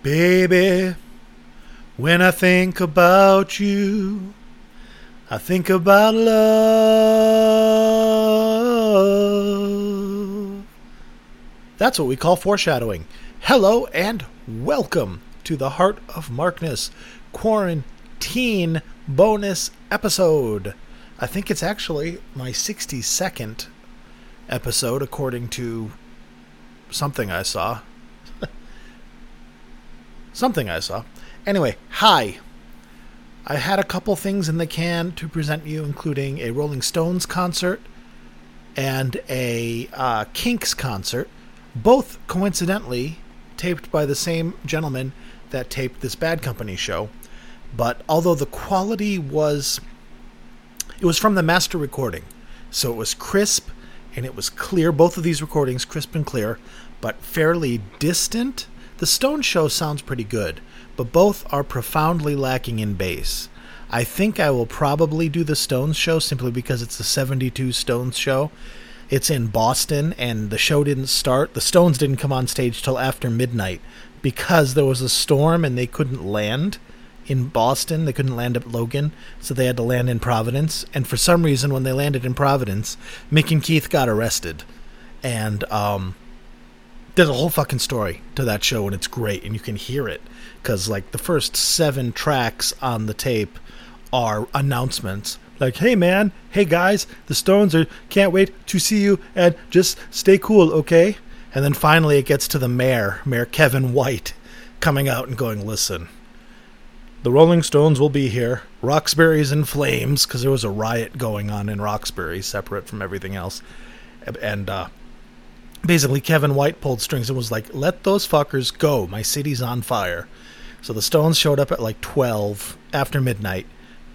Baby, when I think about you, I think about love. That's what we call foreshadowing. Hello and welcome to the Heart of Markness Quarantine bonus episode. I think it's actually my 62nd episode, according to something I saw. Something I saw. Anyway, hi. I had a couple things in the can to present you, including a Rolling Stones concert and a uh, Kinks concert, both coincidentally taped by the same gentleman that taped this Bad Company show. But although the quality was, it was from the master recording, so it was crisp and it was clear. Both of these recordings, crisp and clear, but fairly distant. The Stone Show sounds pretty good, but both are profoundly lacking in bass. I think I will probably do the Stones show simply because it's the 72 Stones show. It's in Boston, and the show didn't start. The Stones didn't come on stage till after midnight because there was a storm and they couldn't land in Boston. They couldn't land at Logan, so they had to land in Providence. And for some reason, when they landed in Providence, Mick and Keith got arrested. And um, there's a whole fucking story to that show, and it's great, and you can hear it. Because like the first seven tracks on the tape are announcements. Like hey man. Hey guys. The stones are can't wait to see you and just stay cool okay? And then finally it gets to the mayor mayor kevin white coming out and going listen the rolling stones will be here. Roxbury's in flames because there was a riot going on in roxbury separate from everything else. And uh, basically kevin white pulled strings and was like let those fuckers go my city's on fire so the stones showed up at like 12 after midnight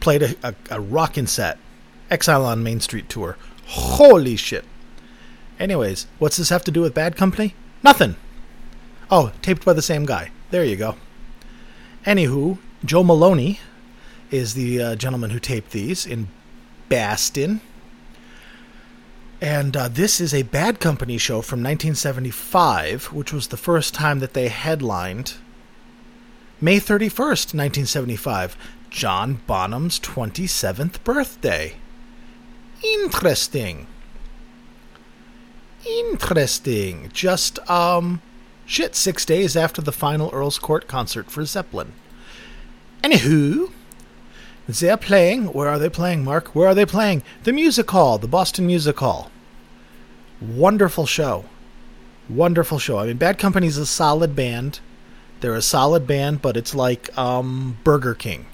played a, a, a rockin' set. Exile on Main Street tour. Holy shit. Anyways, what's this have to do with Bad Company? Nothing. Oh, taped by the same guy. There you go. Anywho, Joe Maloney is the uh, gentleman who taped these in Boston. And uh, this is a Bad Company show from 1975, which was the first time that they headlined May 31st, 1975. John Bonham's 27th birthday. Interesting. Interesting. Just, um, shit, six days after the final Earl's Court concert for Zeppelin. Anywho, they're playing. Where are they playing, Mark? Where are they playing? The Music Hall, the Boston Music Hall. Wonderful show. Wonderful show. I mean, Bad Company's a solid band. They're a solid band, but it's like um, Burger King.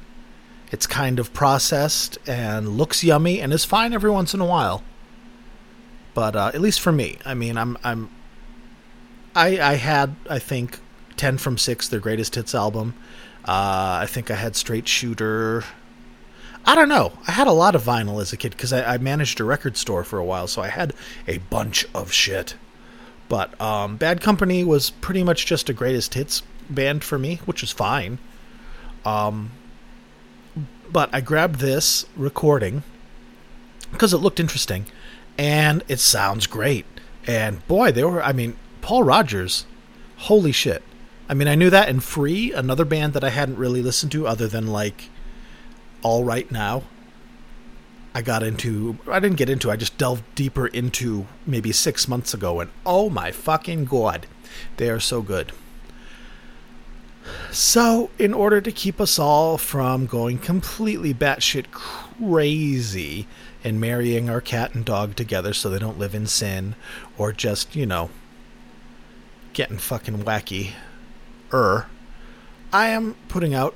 It's kind of processed and looks yummy and is fine every once in a while. But uh, at least for me, I mean, I'm I'm I I had I think ten from six, their greatest hits album. Uh, I think I had Straight Shooter. I don't know. I had a lot of vinyl as a kid because I, I, managed a record store for a while, so I had a bunch of shit. But um, Bad Company was pretty much just a greatest hits band for me, which is fine. Um, but I grabbed this recording because it looked interesting and it sounds great. And boy, they were, I mean, Paul Rodgers, holy shit. I mean, I knew that in Free, another band that I hadn't really listened to other than like All Right Now. I got into, I didn't get into, I just delved deeper into maybe six months ago, and oh my fucking god, they are so good. So, in order to keep us all from going completely batshit crazy and marrying our cat and dog together so they don't live in sin or just, you know, getting fucking wacky, er, I am putting out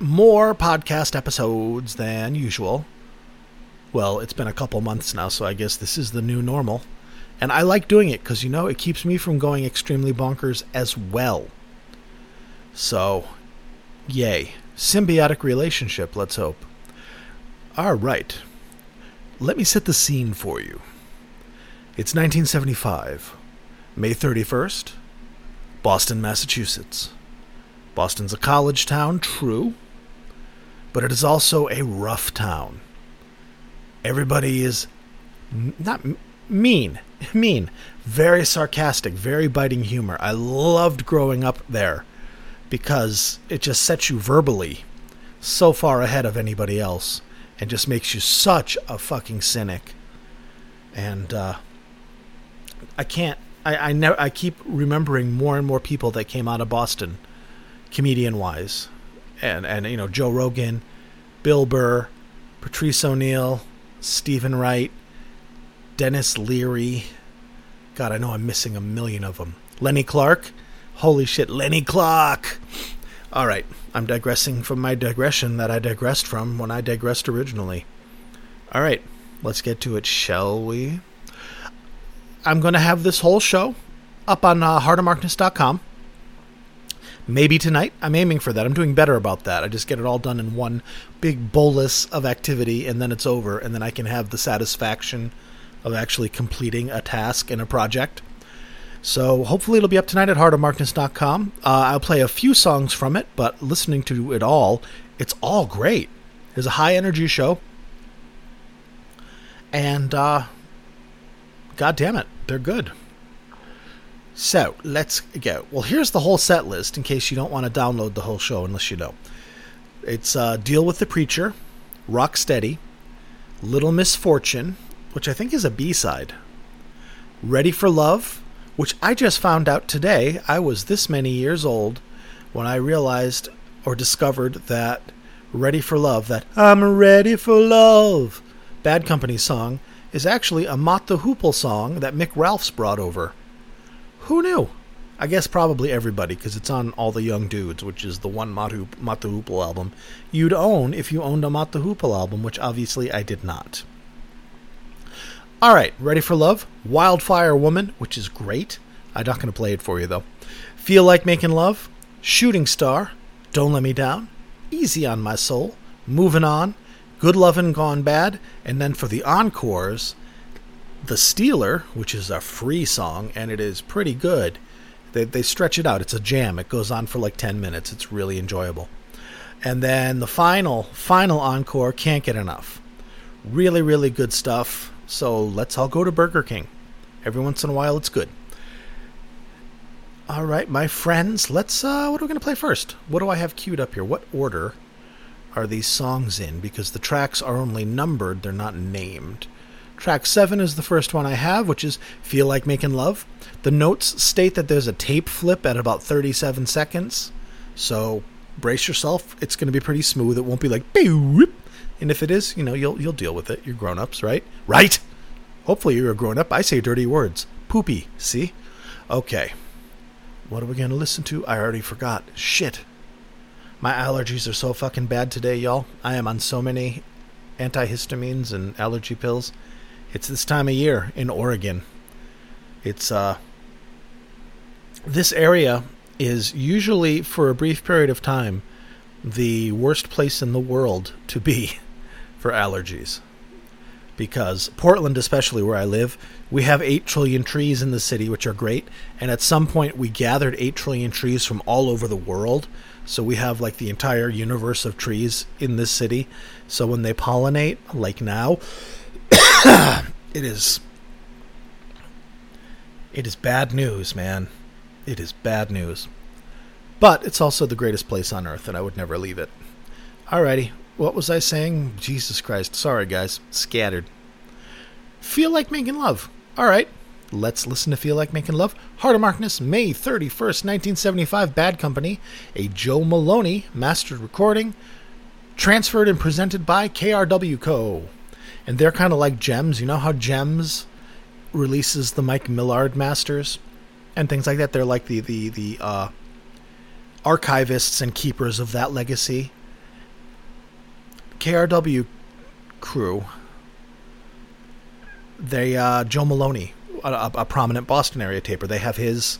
more podcast episodes than usual. Well, it's been a couple months now, so I guess this is the new normal. And I like doing it because, you know, it keeps me from going extremely bonkers as well. So, yay. Symbiotic relationship, let's hope. All right. Let me set the scene for you. It's 1975, May 31st, Boston, Massachusetts. Boston's a college town, true, but it is also a rough town. Everybody is not mean, mean, very sarcastic, very biting humor. I loved growing up there because it just sets you verbally so far ahead of anybody else and just makes you such a fucking cynic. And uh, I can't. I I, ne- I keep remembering more and more people that came out of Boston, comedian wise, and and you know Joe Rogan, Bill Burr, Patrice O'Neal, Steven Wright, Denis Leary. God, I know I'm missing a million of them. Lenny Clarke. Holy shit, Lenny Clarke. All right, I'm digressing from my digression that I digressed from when I digressed originally. All right, let's get to it, shall we? I'm going to have this whole show up on uh, heartofmarkness.com. Maybe tonight. I'm aiming for that. I'm doing better about that. I just get it all done in one big bolus of activity, and then it's over, and then I can have the satisfaction of actually completing a task and a project. So hopefully it'll be up tonight at heartofmarkness.com. Uh, I'll play a few songs from it, but listening to it all, it's all great. It's a high energy show. And uh, God damn it, they're good. So let's go. Well, here's the whole set list in case you don't want to download the whole show unless you know. It's uh, Deal with the Preacher, Rock Steady, Little Misfortune, which I think is a B side, Ready for Love, which I just found out today. I was this many years old when I realized or discovered that Ready for Love, that I'm ready for love, Bad Company song, is actually a Mott the Hoople song that Mick Ralphs brought over. Who knew? I guess probably everybody, because it's on All the Young Dudes, which is the one Hoop, Mott Hoople album you'd own if you owned a the Hoople album, which obviously I did not. All right, ready for love? Wildfire Woman, which is great. I'm not going to play it for you though. Feel like making love? Shooting Star, Don't Let Me Down, Easy on My Soul, Moving On, Good Lovin' Gone Bad, and then for the encores, The Stealer, which is a free song and it is pretty good. They, they stretch it out. It's a jam. It goes on for like 10 minutes. It's really enjoyable. And then the final, final encore, Can't Get Enough. Really, really good stuff. So let's all go to Burger King. Every once in a while, it's good. All right, my friends, let's. Uh, what are we going to play first? What do I have queued up here? What order are these songs in? Because the tracks are only numbered, they're not named. Track 7 is the first one I have, which is Feel Like Making Love. The notes state that there's a tape flip at about 37 seconds. So brace yourself. It's going to be pretty smooth. It won't be like, and if it is, you know, you'll you'll deal with it. You're grown-ups, right? Right? Hopefully you're a grown-up. I say dirty words. Poopy, see? Okay. What are we going to listen to? I already forgot. Shit. My allergies are so fucking bad today, y'all. I am on so many antihistamines and allergy pills. It's this time of year in Oregon. It's uh this area is usually for a brief period of time the worst place in the world to be for allergies. Because Portland, especially where I live, we have 8 trillion trees in the city, which are great. And at some point, we gathered 8 trillion trees from all over the world. So we have like the entire universe of trees in this city. So when they pollinate, like now, it is. It is bad news, man. It is bad news. But it's also the greatest place on earth, and I would never leave it. Alrighty, what was I saying? Jesus Christ. Sorry, guys. Scattered. Feel like making love. Alright, let's listen to Feel Like Making Love. Heart of Markness, May 31st, 1975, Bad Company. A Joe Maloney mastered recording, transferred and presented by KRW Co. And they're kind of like JEMS. You know how JEMS releases the Mike Millard masters and things like that? They're like the, the, the, uh, archivists and keepers of that legacy. KRW crew, they uh, Joe Maloney, a, a, prominent Boston area taper. They have his,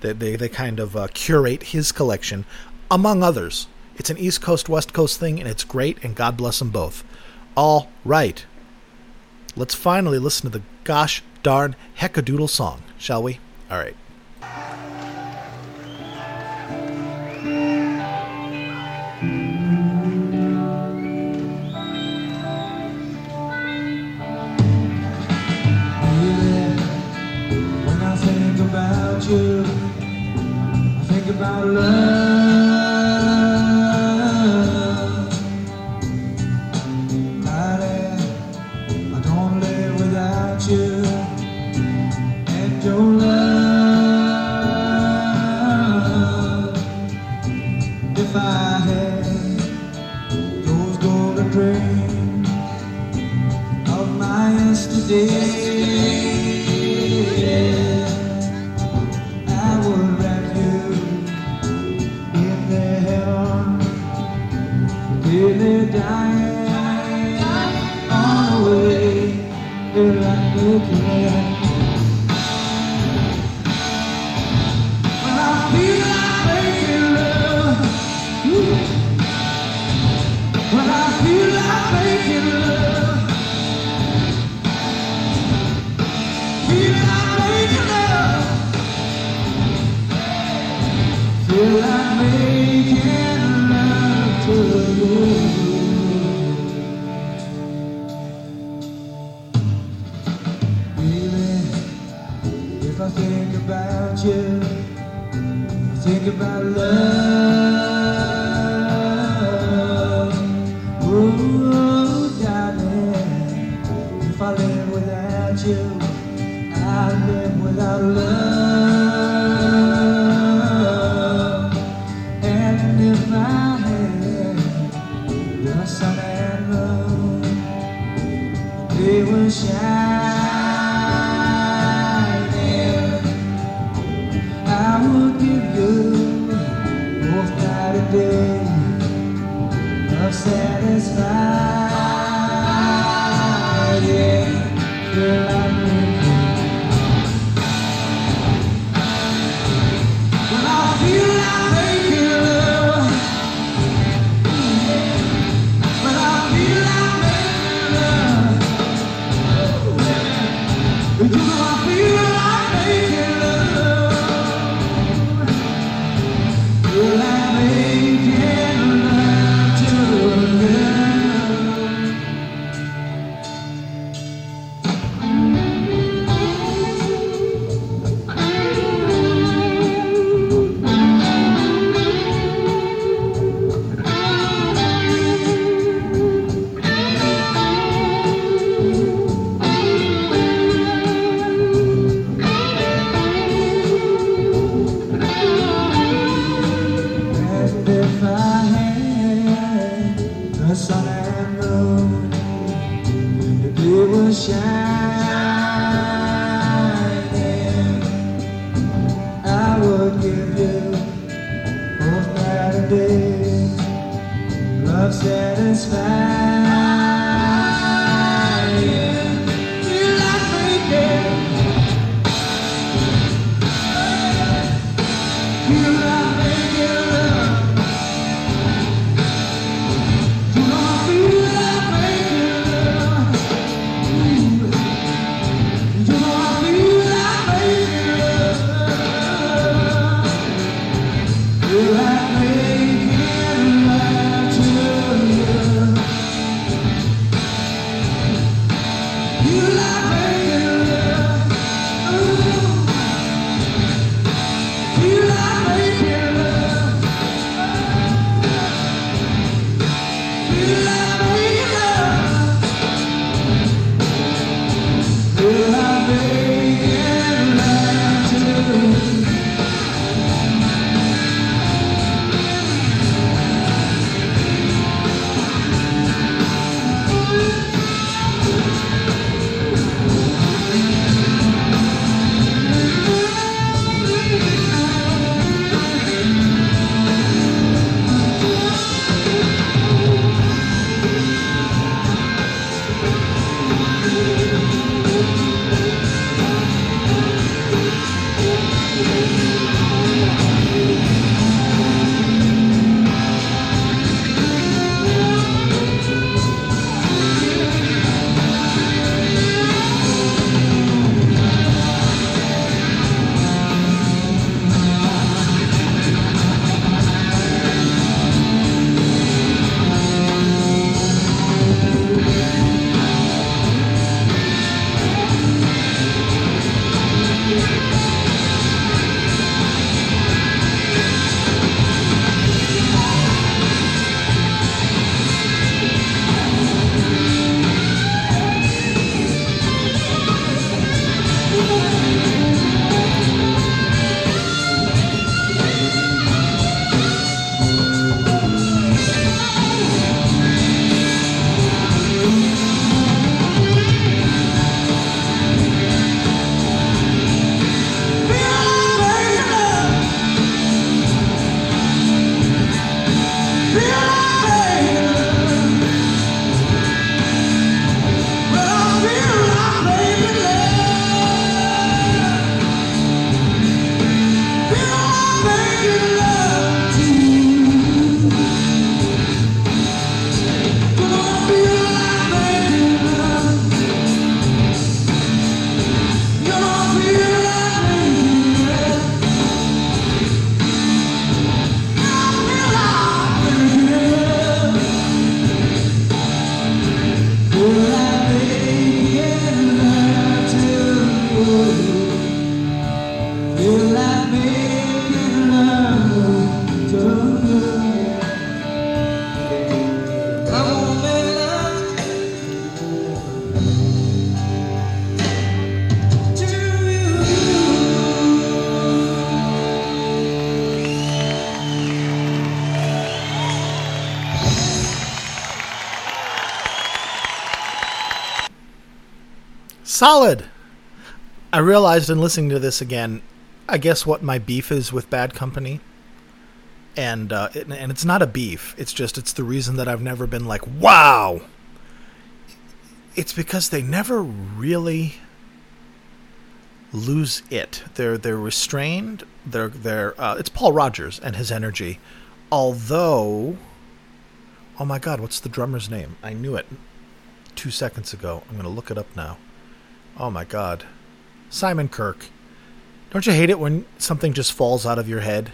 they they, they kind of uh, curate his collection, among others. It's an East Coast West Coast thing, and it's great. And God bless them both. All right, let's finally listen to the gosh darn heckadoodle song, shall we? All right. about you. I think about love. They were shining. Solid. I realized in listening to this again, I guess what my beef is with Bad Company. And uh, it, and it's not a beef. It's just it's the reason that I've never been like, wow. It's because they never really lose it. They're they're restrained. They're they're. Uh, it's Paul Rodgers and his energy. Although, oh my God, what's the drummer's name? I knew it two seconds ago. I'm gonna look it up now. Oh my God, Simon Kirke. Don't you hate it when something just falls out of your head,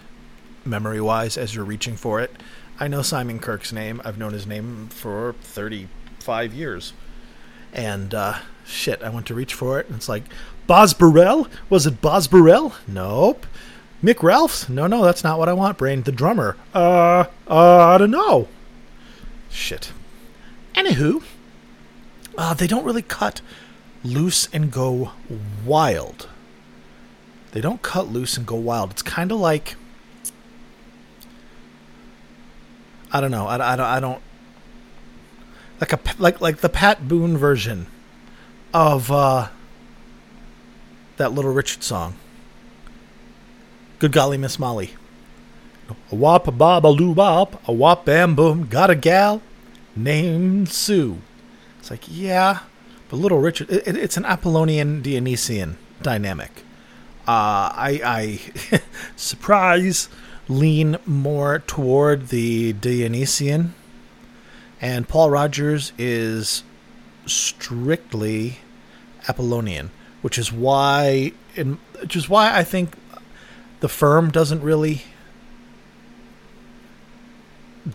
memory wise, as you're reaching for it? I know Simon Kirke's name. I've known his name for 35 years. And uh, shit, I went to reach for it, and it's like, Boz Burrell? Was it Boz Burrell? Nope. Mick Ralphs? No, no, that's not what I want, Brain. The drummer. Uh, uh, I don't know. Shit. Anywho, uh, they don't really cut loose and go wild. They don't cut loose and go wild. It's kind of like. I don't know. I, I, don't, I don't. Like a like like the Pat Boone version of uh, that Little Richard song. Good golly, Miss Molly. A wop a bob a loo bop, a wop bam boom, got a gal named Sue. It's like, yeah, but Little Richard, it, it- it's an Apollonian Dionysian dynamic. Uh, I, I surprise, lean more toward the Dionysian, and Paul Rodgers is strictly Apollonian, which is why, in, which is why I think the firm doesn't really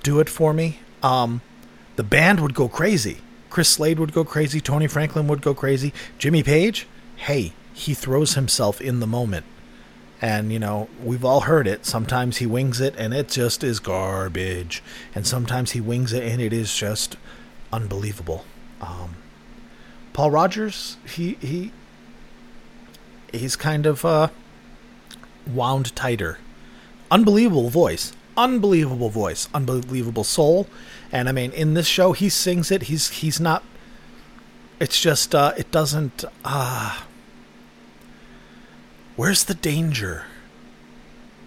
do it for me. Um, the band would go crazy. Chris Slade would go crazy. Tony Franklin would go crazy. Jimmy Page, hey, he throws himself in the moment. And, you know, we've all heard it. Sometimes he wings it and it just is garbage. And sometimes he wings it and it is just unbelievable. Um, Paul Rodgers, he, he, he's kind of, uh, wound tighter. Unbelievable voice. Unbelievable voice. Unbelievable soul. And I mean, in this show, he sings it. He's he's not. It's just uh, it doesn't. Uh, where's the danger?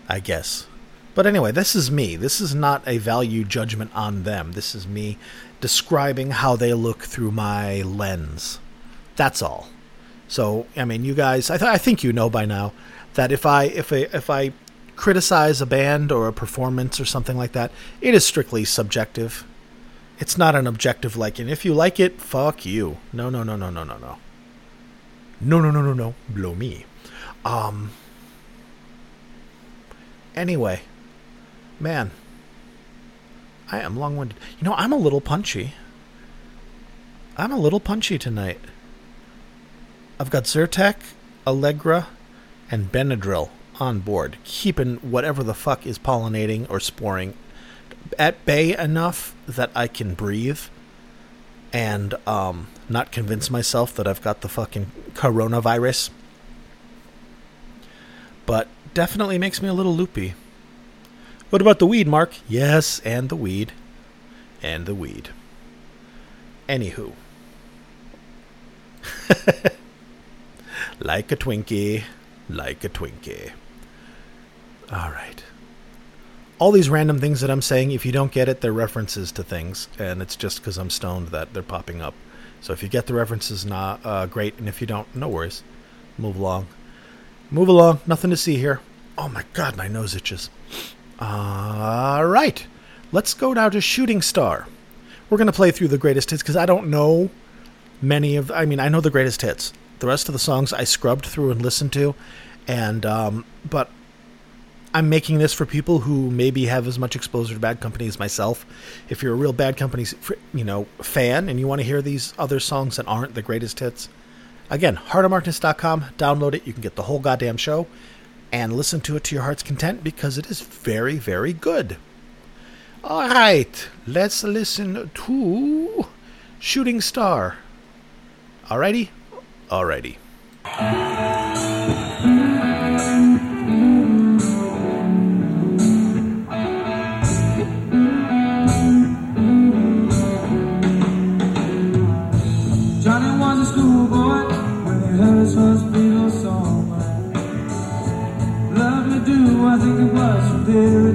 I guess. But anyway, this is me. This is not a value judgment on them. This is me describing how they look through my lens. That's all. So, I mean, you guys, I, th- I think you know by now that if I if I if I criticize a band or a performance or something like that, it is strictly subjective. It's not an objective like, and if you like it, fuck you. No, no, no, no, no, no, no. No, no, no, no, no. Blow me. Um. Anyway, man, I am long-winded. You know, I'm a little punchy. I'm a little punchy tonight. I've got Zyrtec, Allegra, and Benadryl on board, keeping whatever the fuck is pollinating or sporing at bay enough that I can breathe and um, not convince myself that I've got the fucking coronavirus. But definitely makes me a little loopy. What about the weed, Mark? Yes, and the weed. And the weed. Anywho. like a Twinkie. Like a Twinkie. All right. All these random things that I'm saying, if you don't get it, they're references to things, and it's just because I'm stoned that they're popping up. So if you get the references, not uh, great, and if you don't, no worries. Move along. Move along. Nothing to see here. Oh my god, my nose itches. All right. Let's go now to Shooting Star. We're to play through the greatest hits because I don't know many of. I mean, I know the greatest hits. The rest of the songs I scrubbed through and listened to, and um, but I'm making this for people who maybe have as much exposure to Bad Company as myself. If you're a real Bad Company, you know, fan and you want to hear these other songs that aren't the greatest hits, again, heartofmarkness.com. Download it. You can get the whole goddamn show and listen to it to your heart's content because it is very, very good. All right, let's listen to Shooting Star. Alrighty? Alrighty. do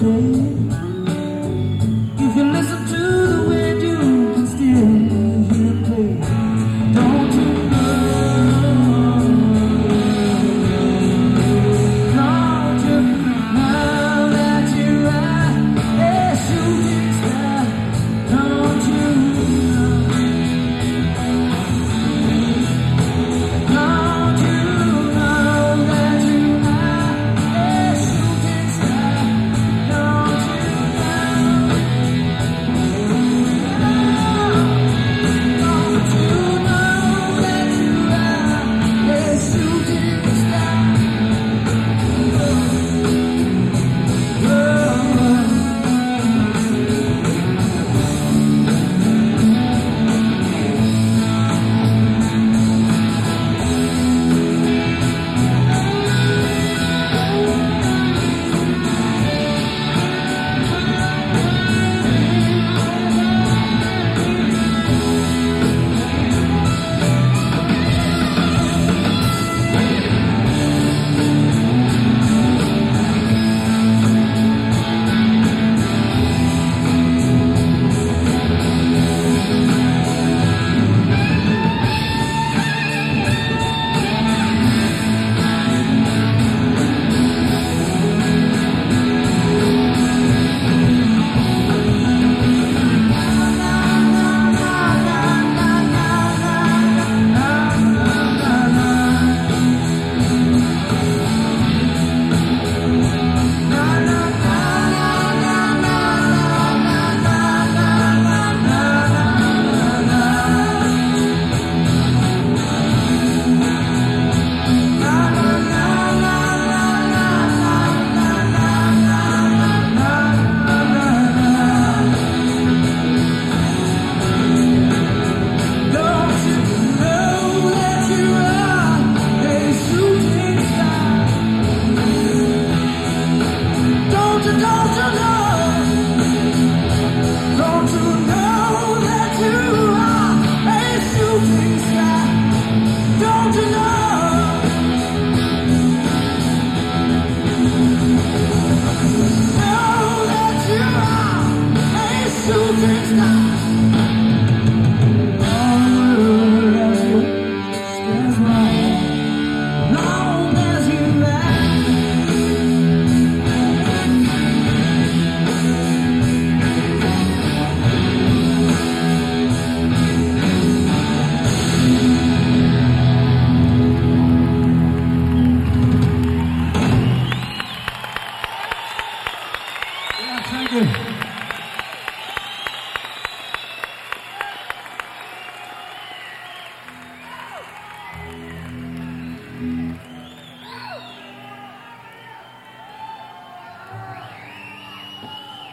day.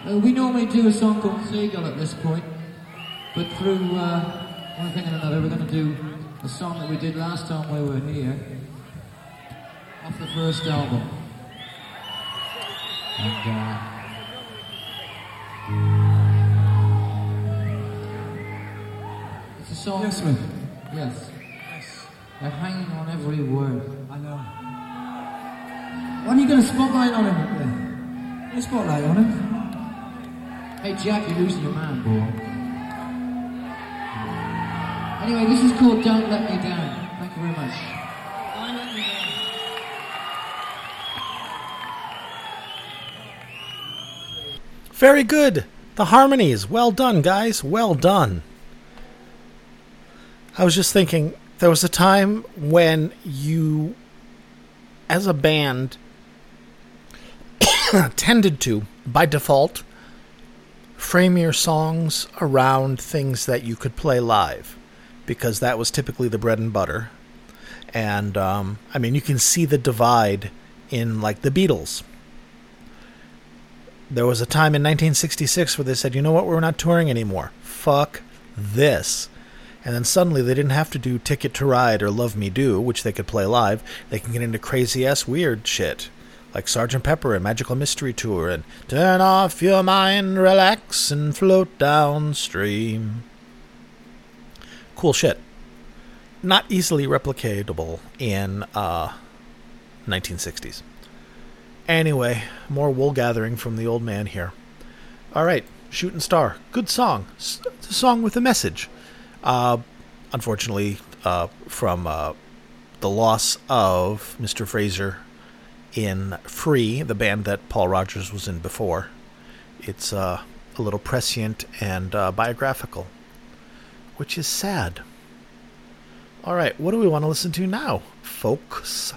Uh, we normally do a song called Seagull at this point, but through uh, one thing and another, we're going to do a song that we did last time we were here, off the first album. And, uh, it's a song. Yes, mate. Yes. Yes. They're hanging on every word. I know. When are you going to spotlight on him? Yeah. Spotlight on him. Hey Jack, you're losing your man, boy. Anyway, this is called Don't Let Me Down. Thank you very much. Very good. The harmonies. Well done, guys. Well done. I was just thinking there was a time when you, as a band, tended to, by default, frame your songs around things that you could play live because that was typically the bread and butter. And, um, I mean, you can see the divide in, like, the Beatles there was a time in 1966 where they said, you know what, we're not touring anymore. Fuck this. And then suddenly they didn't have to do Ticket to Ride or Love Me Do, which they could play live. They can get into crazy ass weird shit like Sergeant Pepper and Magical Mystery Tour and Turn Off Your Mind, Relax and Float Downstream. Cool shit. Not easily replicatable in uh, 1960s. Anyway, more wool gathering from the old man here. All right, Shooting Star, good song. It's a song with a message. Uh, unfortunately, uh, from uh, the loss of Mr. Fraser in Free, the band that Paul Rodgers was in before, it's uh, a little prescient and uh, biographical, which is sad. All right, what do we want to listen to now, folks?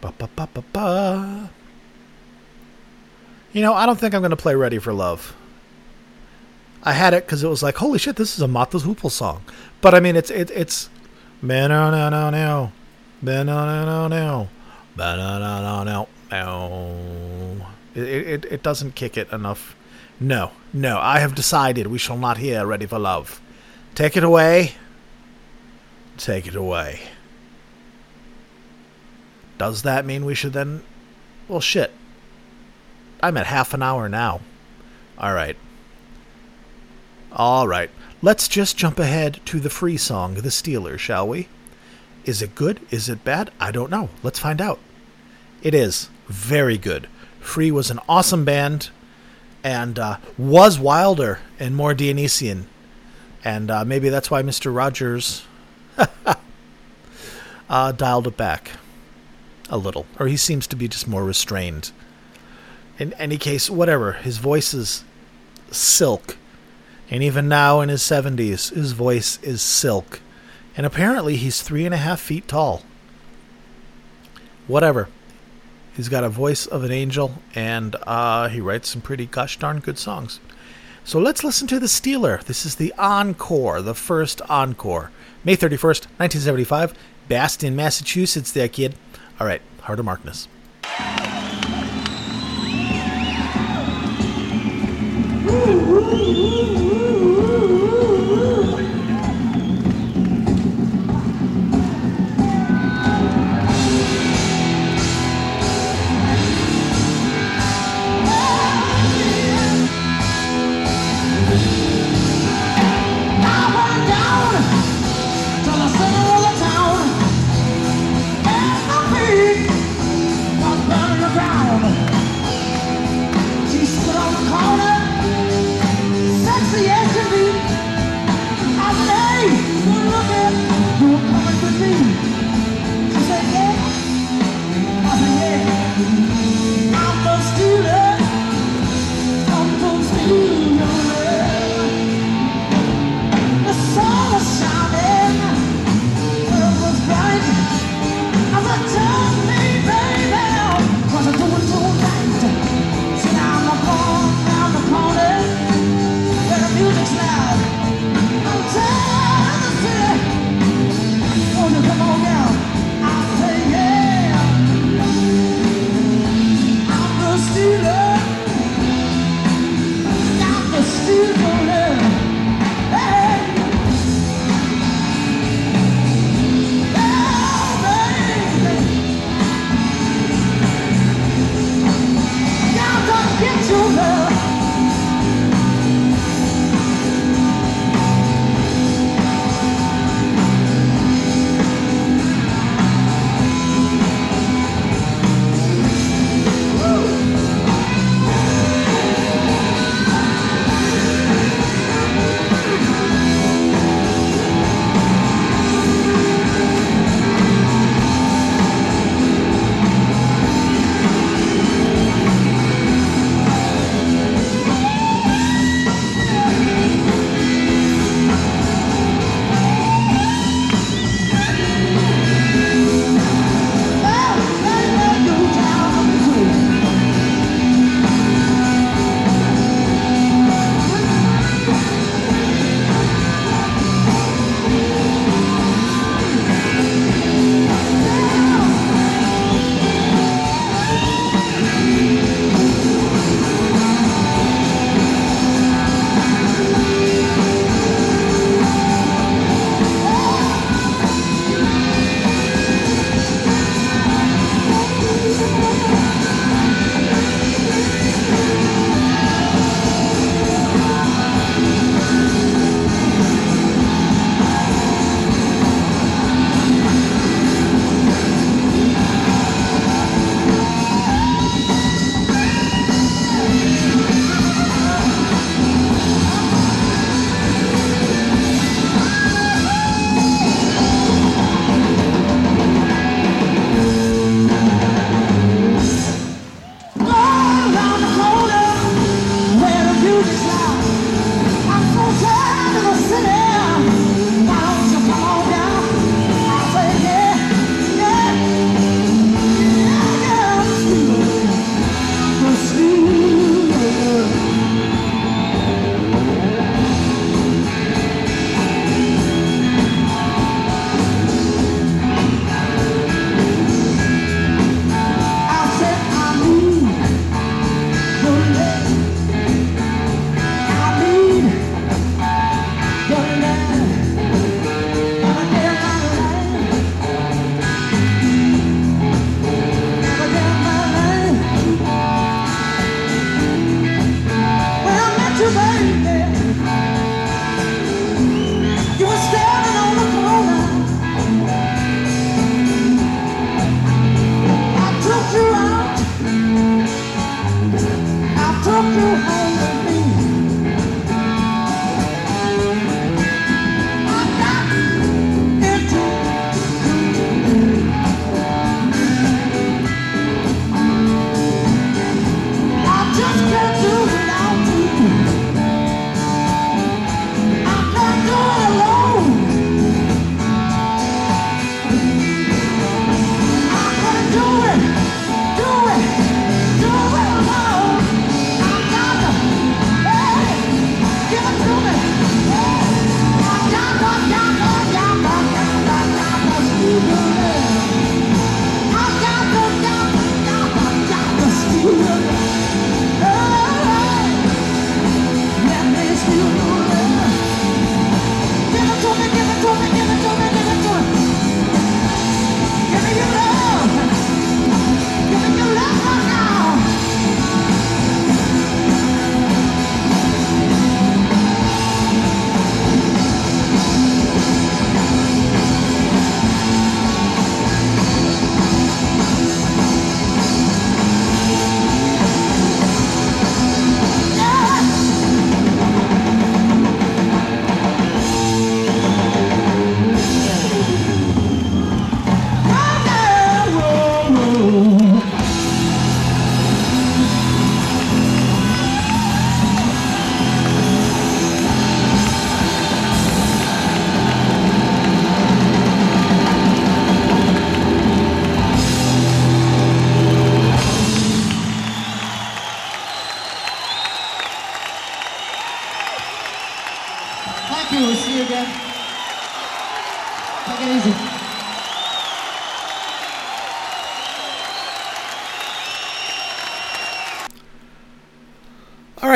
Ba, ba, ba, ba, ba. You know, I don't think I'm going to play Ready for Love. I had it because it was like, holy shit, this is a Mott the Hoople song. But I mean, it's it, it's no no no no no no no no. It, it it doesn't kick it enough. No, no. I have decided we shall not hear Ready for Love. Take it away. Take it away. Does that mean we should then. Well, shit. I'm at half an hour now. Alright. Alright. Let's just jump ahead to the free song, The Stealers, shall we? Is it good? Is it bad? I don't know. Let's find out. It is. Very good. Free was an awesome band and uh, was wilder and more Dionysian. And uh, maybe that's why Mr. Rogers uh, dialed it back a little, or he seems to be just more restrained. In any case, whatever. His voice is silk, and even now in his seventies, his voice is silk. And apparently, he's three and a half feet tall. Whatever. He's got a voice of an angel, and uh, he writes some pretty gosh darn good songs. So let's listen to The Stealer. This is the encore, the first encore. May 31st, 1975. Bastion, Massachusetts, there, kid. All right, Heart of Markness.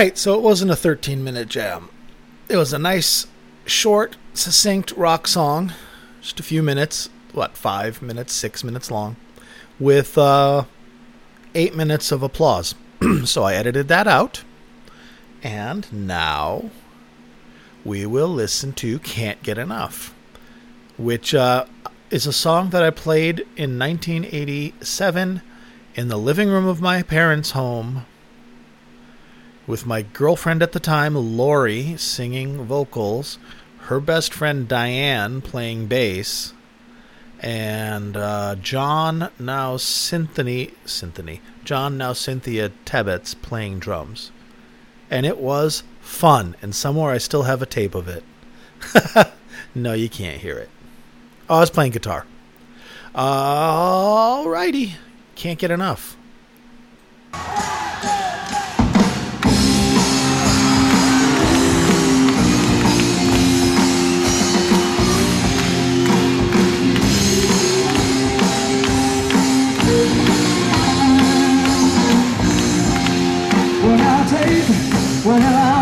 right, so it wasn't a 13 minute jam. It was a nice, short, succinct rock song, just a few minutes, what, five minutes, six minutes long, with uh, eight minutes of applause. so I edited that out. And now we will listen to Can't Get Enough, which uh, is a song that I played in 1987 in the living room of my parents' home with my girlfriend at the time, Lori, singing vocals, her best friend Diane playing bass, and uh, John now Cynthia, Cynthia, John now Cynthia Tebbets playing drums, and it was fun. And somewhere I still have a tape of it. no, you can't hear it. Oh, I was playing guitar. All righty, can't get enough. Whenever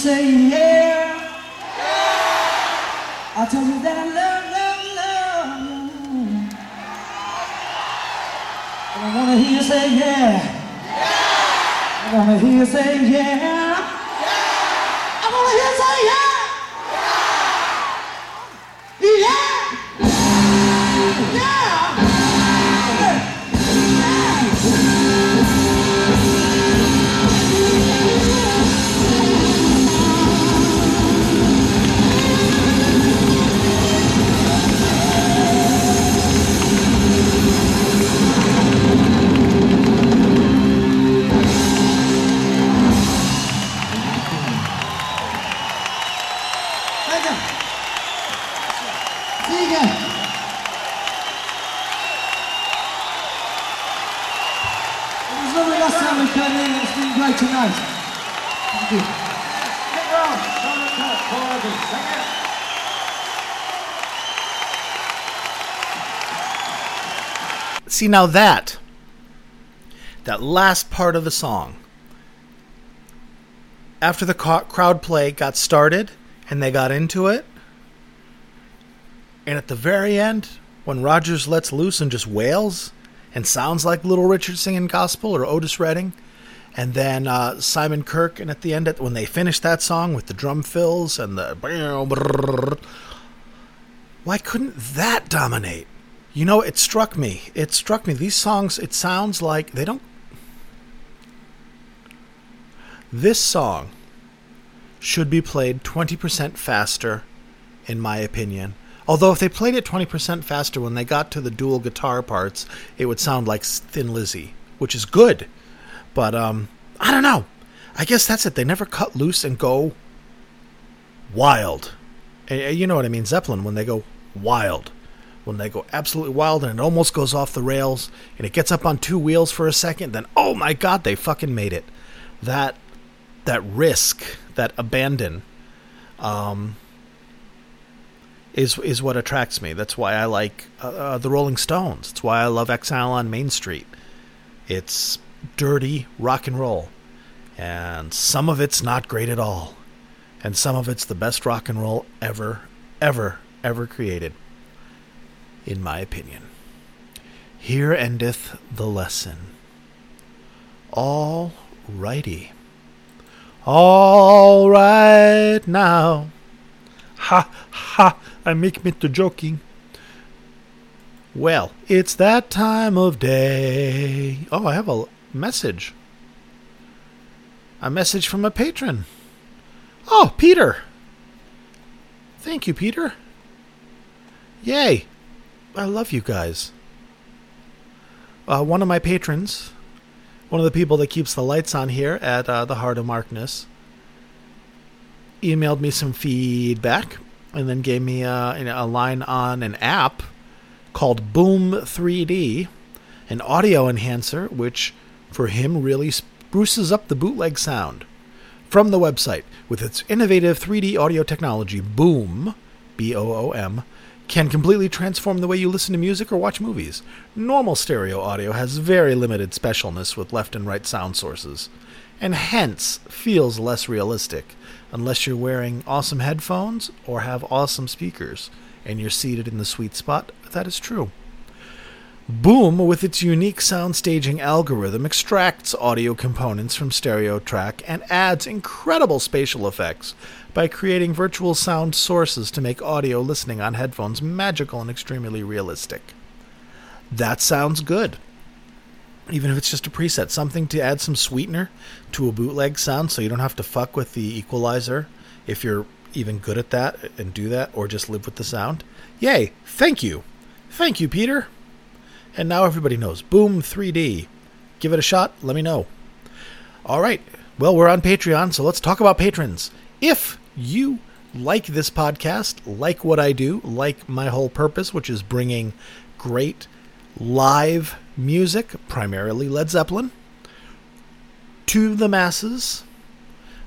say yeah. I tell you that I love, love, love you. And I wanna hear you say yeah. I wanna hear you say yeah. See now that that last part of the song after the co- crowd play got started and they got into it and at the very end when Rodgers lets loose and just wails and sounds like Little Richard singing gospel or Otis Redding and then uh, Simon Kirke and at the end when they finish that song with the drum fills and the why couldn't that dominate you know, it struck me. It struck me. These songs, it sounds like they don't. This song should be played 20% faster, in my opinion. Although, if they played it 20% faster when they got to the dual guitar parts, it would sound like Thin Lizzy, which is good. But, um, I don't know. I guess that's it. They never cut loose and go wild. Eh, You know what I mean? Zeppelin, when they go wild when they go absolutely wild and it almost goes off the rails and it gets up on two wheels for a second then oh my god they fucking made it. That that risk that abandon um is is what attracts me. That's why i like uh, uh, the rolling stones. It's why i love exile on main street. It's dirty rock and roll and some of it's not great at all and some of it's the best rock and roll ever ever ever created in my opinion. Here endeth the lesson. All righty. All right now. Ha ha, I make me to joking. Well, it's that time of day. Oh, I have a message. A message from a patron. Oh, Peter. Thank you, Peter. Yay. I love you guys. Uh, one of my patrons, one of the people that keeps the lights on here at uh, the Heart of Markness, emailed me some feedback and then gave me uh, a line on an app called Boom 3D, an audio enhancer which, for him, really spruces up the bootleg sound. From the website, with its innovative 3D audio technology, Boom, B O O M, can completely transform the way you listen to music or watch movies. Normal stereo audio has very limited specialness with left and right sound sources, and hence feels less realistic unless you're wearing awesome headphones or have awesome speakers and you're seated in the sweet spot. That is true. Boom, with its unique sound staging algorithm, extracts audio components from stereo track and adds incredible spatial effects by creating virtual sound sources to make audio listening on headphones magical and extremely realistic. That sounds good. Even if it's just a preset, something to add some sweetener to a bootleg sound so you don't have to fuck with the equalizer if you're even good at that and do that or just live with the sound. Yay! Thank you. Thank you, Peter. And now everybody knows. Boom 3D. Give it a shot. Let me know. All right. Well, we're on Patreon, so let's talk about patrons. If you like this podcast, like what I do, like my whole purpose, which is bringing great live music, primarily Led Zeppelin, to the masses,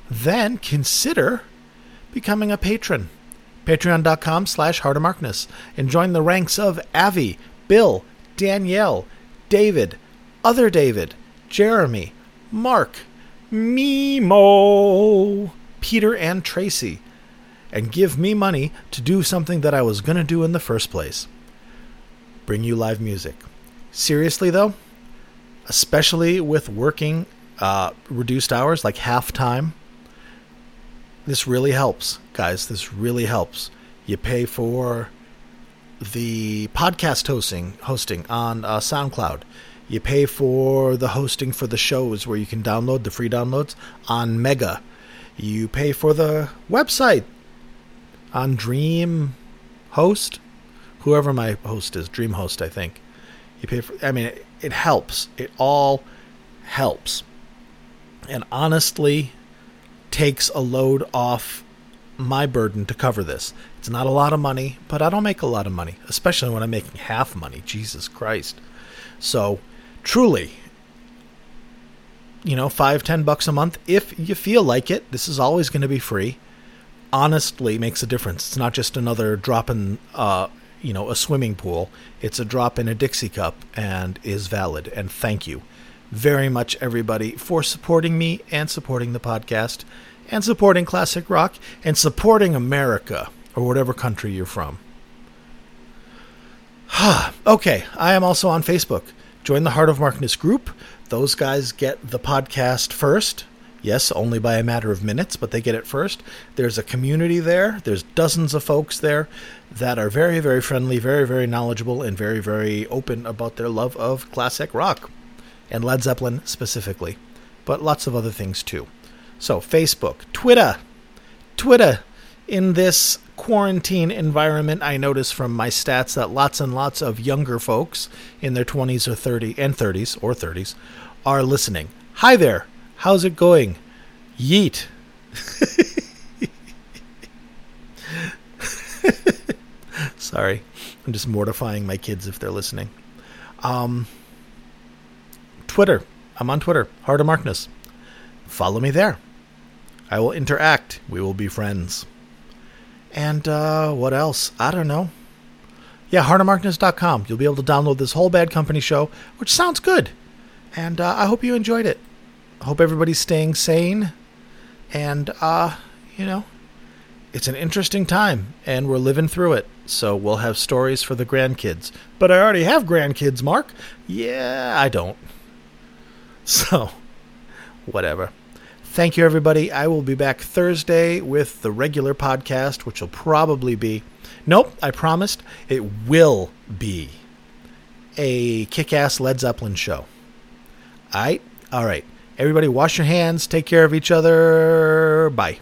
then consider becoming a patron. Patreon.com slash Heartofmarkness and join the ranks of Avi, Bill, Danielle, David, Other David, Jeremy, Mark, Mimo, Peter and Tracy, and give me money to do something that I was going to do in the first place bring you live music. Seriously, though, especially with working uh, reduced hours, like half time, this really helps, guys. This really helps. You pay for the podcast hosting hosting on uh, SoundCloud. You pay for the hosting for the shows where you can download the free downloads on Mega. You pay for the website on Dream Host, whoever my host is, DreamHost, I think. You pay for. I mean, it, it helps. It all helps, and honestly, takes a load off my burden to cover this. It's not a lot of money, but I don't make a lot of money, especially when I'm making half money. Jesus Christ. So, truly, you know, five, ten bucks a month, if you feel like it, this is always going to be free. Honestly, makes a difference. It's not just another drop in, uh, you know, a swimming pool. It's a drop in a Dixie cup and is valid. And thank you very much, everybody, for supporting me and supporting the podcast and supporting classic rock and supporting America or whatever country you're from. okay, I am also on Facebook. Join the Heart of Markness group. Those guys get the podcast first. Yes, only by a matter of minutes, but they get it first. There's a community there. There's dozens of folks there that are very, very friendly, very, very knowledgeable, and very, very open about their love of classic rock and Led Zeppelin specifically, but lots of other things too. So, Facebook, Twitter, Twitter. In this quarantine environment, I notice from my stats that lots and lots of younger folks in their 20s or 30 and 30s or 30s are listening. Hi there. How's it going? Yeet. Sorry. I'm just mortifying my kids if they're listening. Um, Twitter. I'm on Twitter. Heart of Markness. Follow me there. I will interact. We will be friends. And uh, what else? I don't know. Yeah, heartofmarkness.com. You'll be able to download this whole Bad Company show, which sounds good. And uh, I hope you enjoyed it. I hope everybody's staying sane. And, uh, you know, it's an interesting time, and we're living through it. So we'll have stories for the grandkids. But I already have grandkids, Mark. Yeah, I don't. So, whatever. Thank you, everybody. I will be back Thursday with the regular podcast, which will probably be. Nope, I promised. It will be a kick ass Led Zeppelin show. All right? All right. Everybody, wash your hands, take care of each other. Bye.